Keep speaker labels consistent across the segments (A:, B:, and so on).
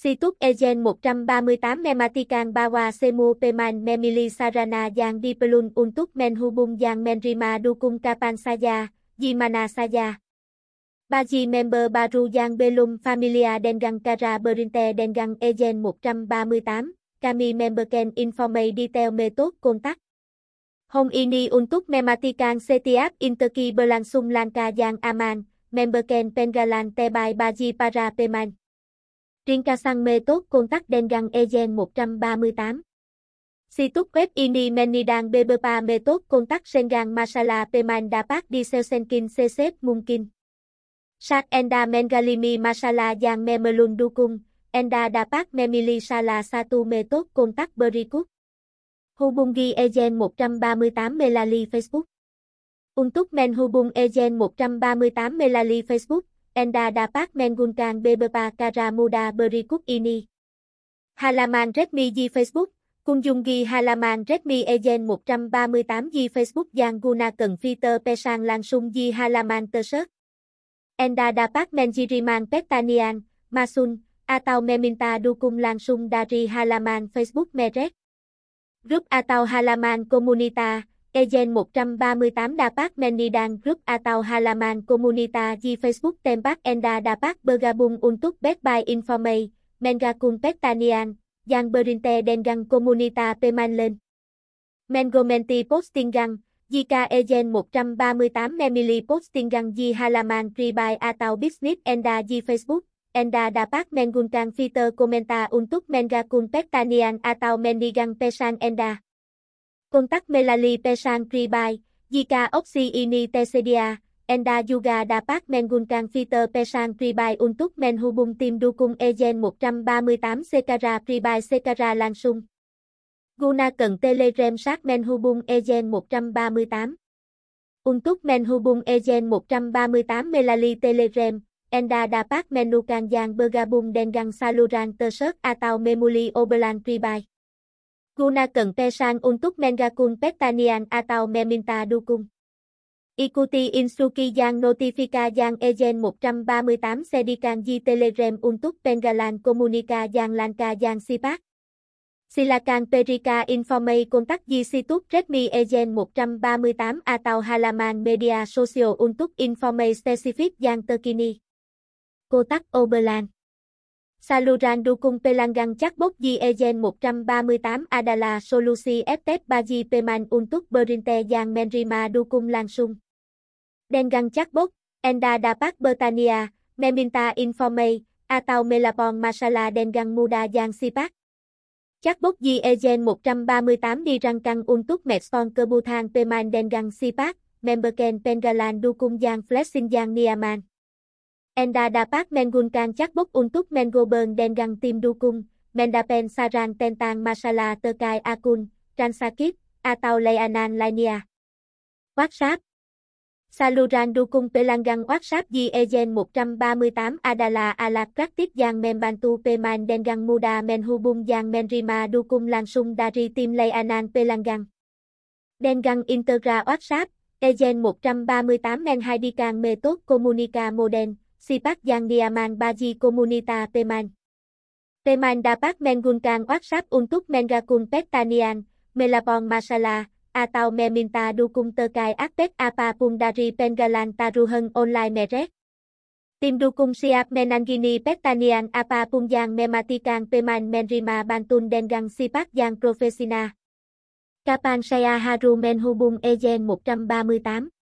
A: Situk egen 138 Mematikan Bawa Semu Peman Memili Sarana Yang Dipelun Untuk Menhubung Yang Menrima Dukung Kapan Saya, Jimana Saya. Baji Member Baru Yang Belum Familia Dengang Kara Berinte Dengang egen 138, Kami Member Ken Informe Detail Method Contact. Hong ini untuk mematikan setiap interki berlangsung lanka yang aman, memberken pengalan Tebai baji para peman. Ringkasang method contact dengan agent e 138. túc web ini menidang beberapa method contact dengan Masala peman diesel senkin sesep mungkin. Saat enda mengalami masalah yang memerlukan dukung, enda dapat memili salah satu metode tắc berikut. Hubungi Ejen 138 Melali Facebook. Untuk menghubung Ejen 138 Melali Facebook, Enda dapat menggunakan beberapa cara berikut ini. Halaman Redmi di Facebook, kunjungi halaman Redmi Ejen 138 di Facebook yang pe sang lang langsung di halaman tersebut. Enda dapat menjiriman petanian, masun, atau meminta dukung langsung dari halaman Facebook merek. Group atau halaman komunita, Egen 138 dapat menidang grup atau halaman Comunita di Facebook tempat enda dapat bergabung untuk berbagi informasi, Mengakung Petanian yang berinte dengan komunita pemanlen. Mengomenti postingan, jika Egen 138 memilih postingan di halaman Kribai atau bisnis enda di Facebook, enda dapat menggunakan fitur komentar untuk Mengakung Petanian atau mendigang pesan enda côn tắc melali pesan Kribai, jika opsi ini Enda Yuga juga dapat menggunakan fitur pesan pribadi untuk Menhubung tim dukung Ejen 138 Sekara Kribai Sekara langsung. Gunakan Telegram sát Menhubung Ejen 138. Untuk Menhubung Ejen 138 melali Telegram, enda dapat menemukan yang bergabung dengan saluran tersebut atau memulai obrolan pribadi. Gunakan pesan untuk mengakun pertanian atau meminta dukung. Ikuti instruksi yang notifika yang ejen 138 sedikan di Telegram untuk penggalan komunika yang lanka yang sipak. Silakan perika informe contact di situs Redmi Ejen 138 atau halaman media sosial untuk informe specific yang terkini. Kotak Oberland. Saluran dukung pelanggan chatbot di e 138 Adala solusi FTP Baji peman untuk berinte yang Menrima dukung langsung. Dengan chatbot, Enda Dapak Bertania meminta informasi, atau Melapon Masala dengan Muda yang Sipak Chatbot di Ejen 138 dirancang untuk merespon kebutuhan peman dengan Sipak Memberken Pengalan dukung yang Flexing yang niaman Enda dapat menggunakan chatbot untuk Mengoburn Dengang tim dukung, mendapen Sarang tentang Masala Terkai akun, transakit, atau layanan Lainia. WhatsApp Saluran dukung pelanggan WhatsApp di Ejen 138 Adala Alak praktik yang membantu peman Dengang Muda Menhubung yang Menrima dukung langsung dari tim layanan pelanggan. Dengang integra WhatsApp, Ejen 138 menghadirkan metode komunika modern, Sipak Giang Niaman Baji komunita Peman. Peman dapat menggunakan WhatsApp untuk mengakun pertanian, melapon masala atau meminta dukung Terkai Akpet Apa dari penggalan taruhan online merek. Tim dukung siap Menangini pertanian Apa yang mematikan peman Menrima Bantun Dengang Sipak Giang Profesina. Kapan saya Haru Menhubung ejen 138?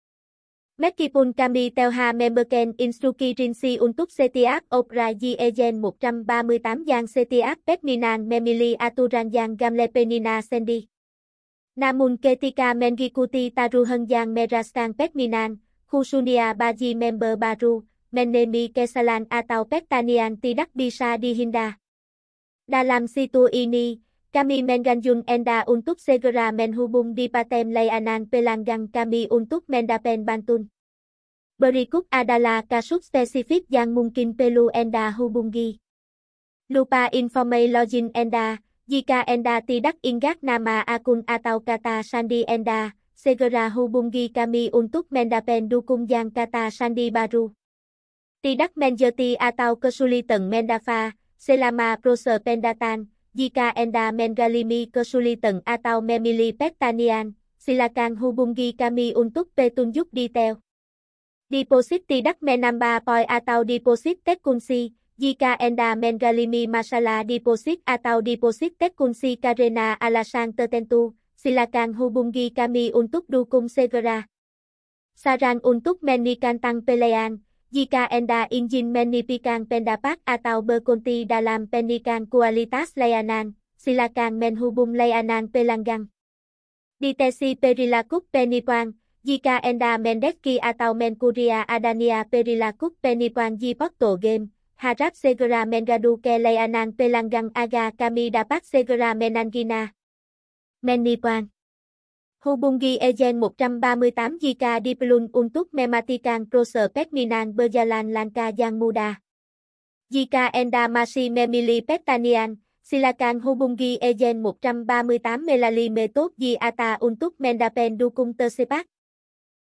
A: Mekipun kami telha memberken instruki rinsi untuk setiap operasi ejen 138 yang setiap peminan memilih aturan yang gamlepenina sendi. Namun ketika mengikuti taruhan yang Merastan peminan, Khusunia Baji member baru, menemi kesalahan atau Pektanian tidak bisa dihindar. Dalam situ ini, kami Menganjun Anda untuk segera menghubung Dipatem layanan pelanggan kami untuk Mendapen Bantun. Berikut adalah kasus spesifik yang mungkin perlu Anda hubungi. Lupa informasi login Anda, jika Anda tidak ingat nama akun atau kata sandi Anda, segera hubungi kami untuk mendapen dukung yang kata sandi baru. Tidak menjadi atau kesulitan mendafa Selama proses Pendatan, Jika Enda Mengalimi Kesulitan atau Memili Pektanian, silakan hubungi kami untuk petunjuk detail. Deposit tidak menamba poi atau deposit tekunsi kunci, jika Enda mengalimi masala deposit atau deposit tekunsi karena alasan tertentu, silakan hubungi kami untuk dukung segera. sarang untuk menikantang pelayan, jika Enda ingin menipikan pendapat atau berkonti dalam pendidikan kualitas layanan, silakan Menhubung layanan pelanggan. Ditesi perilaku penipuan, jika Enda mendeki atau menkuria Adania perilaku penipuan di Porto game, harap segera mengadu ke layanan pelanggan agar kami dapat segera menangina. Menipuan Hubungi Ejen 138 jika Diplun untuk mematikan prospek Minan berjalan lancar yang Muda. Jika Anda masih memilih petanian silakan hubungi Ejen 138 melalui metode Ata untuk Mendapen dukung Tersepak.